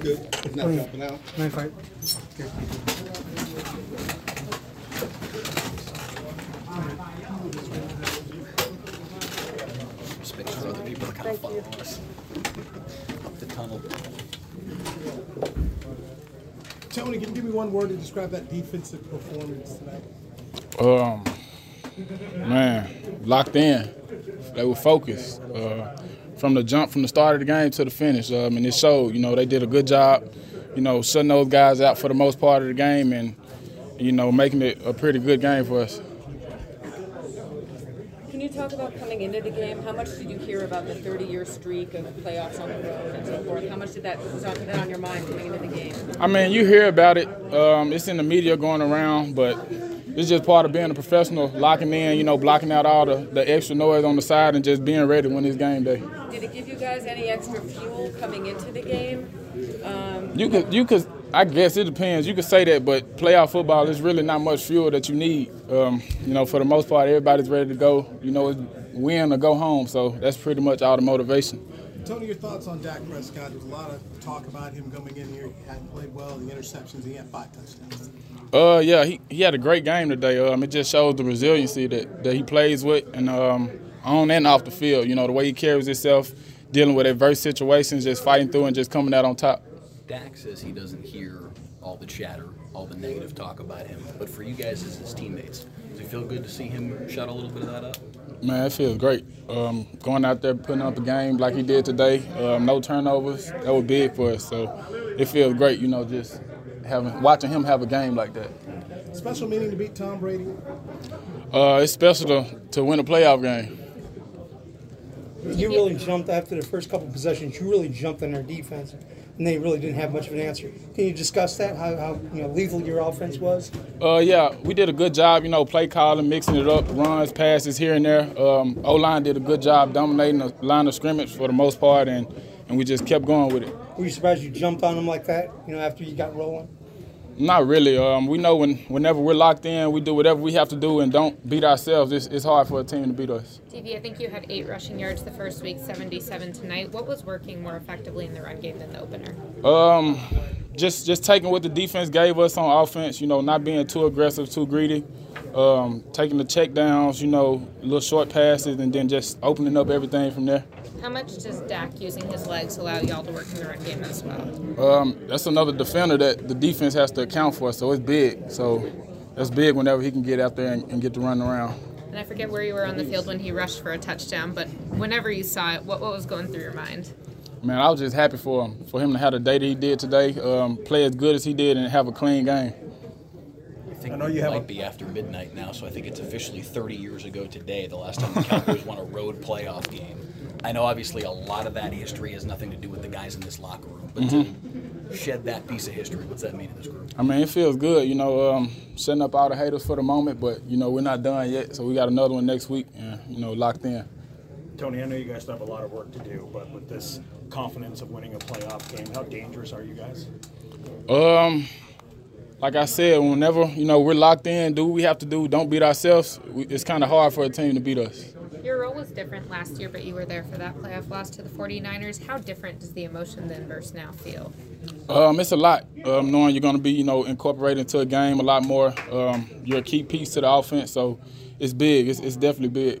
It's good. It's not jumping out. Nine five. space for other people to kind of follow us up the tunnel. Tony, can you give me one word to describe that defensive performance tonight? Um, man, locked in. They were focused uh, from the jump, from the start of the game to the finish. Um, and it showed. You know, they did a good job. You know, shutting those guys out for the most part of the game, and you know, making it a pretty good game for us. Can you talk about coming into the game? How much did you hear about the 30-year streak of playoffs on the road and so forth? How much did that on, that on your mind coming into the game? I mean, you hear about it. Um, it's in the media going around, but it's just part of being a professional, locking in, you know, blocking out all the, the extra noise on the side and just being ready when it's game day. Did it give you guys any extra fuel coming into the game? Um, You could, you could. I guess it depends. You could say that, but playoff football is really not much fuel that you need. Um, you know, for the most part, everybody's ready to go. You know, it's win or go home. So that's pretty much all the motivation. Tony, your thoughts on Dak Prescott? There's a lot of talk about him coming in here. He hadn't played well. The interceptions, he had five touchdowns. Uh, yeah, he, he had a great game today. Um, it just shows the resiliency that, that he plays with, and um, on and off the field. You know, the way he carries himself, dealing with adverse situations, just fighting through and just coming out on top. Dak says he doesn't hear all the chatter, all the negative talk about him. But for you guys as his teammates, does it feel good to see him shut a little bit of that up? Man, it feels great. Um, going out there putting up a game like he did today, um, no turnovers, that was big for us. So it feels great, you know, just having watching him have a game like that. Special meaning to beat Tom Brady. Uh, it's special to, to win a playoff game. You really jumped after the first couple possessions. You really jumped on their defense, and they really didn't have much of an answer. Can you discuss that? How, how you know lethal your offense was? Uh, yeah, we did a good job, you know, play calling, mixing it up, runs, passes here and there. Um, O line did a good job dominating the line of scrimmage for the most part, and, and we just kept going with it. Were you surprised you jumped on them like that? You know, after you got rolling. Not really. Um, we know when whenever we're locked in, we do whatever we have to do and don't beat ourselves. It's, it's hard for a team to beat us. TP, I think you had eight rushing yards the first week, 77 tonight. What was working more effectively in the run game than the opener? Um, just just taking what the defense gave us on offense. You know, not being too aggressive, too greedy. Um, taking the check downs. You know, little short passes, and then just opening up everything from there. How much does Dak using his legs allow y'all to work in the run game as well? Um, that's another defender that the defense has to account for. So it's big. So that's big whenever he can get out there and, and get to run around. And I forget where you were on the field when he rushed for a touchdown, but whenever you saw it, what, what was going through your mind? Man, I was just happy for him, for him to have the day that he did today, um, play as good as he did, and have a clean game. I think I know you it might be after midnight now, so I think it's officially 30 years ago today, the last time the Cowboys won a road playoff game. I know obviously a lot of that history has nothing to do with the guys in this locker room, but to shed that piece of history, what's that mean to this group? I mean, it feels good, you know, um, setting up all the haters for the moment, but, you know, we're not done yet, so we got another one next week, and, you know, locked in. Tony, I know you guys still have a lot of work to do, but with this confidence of winning a playoff game, how dangerous are you guys? Um, like I said, whenever, you know, we're locked in, do what we have to do, don't beat ourselves, we, it's kind of hard for a team to beat us. Your role was different last year, but you were there for that playoff loss to the 49ers. How different does the emotion then versus now feel? Um, it's a lot, um, knowing you're going to be, you know, incorporated into a game a lot more. Um, you're a key piece to the offense, so it's big. It's, it's definitely big.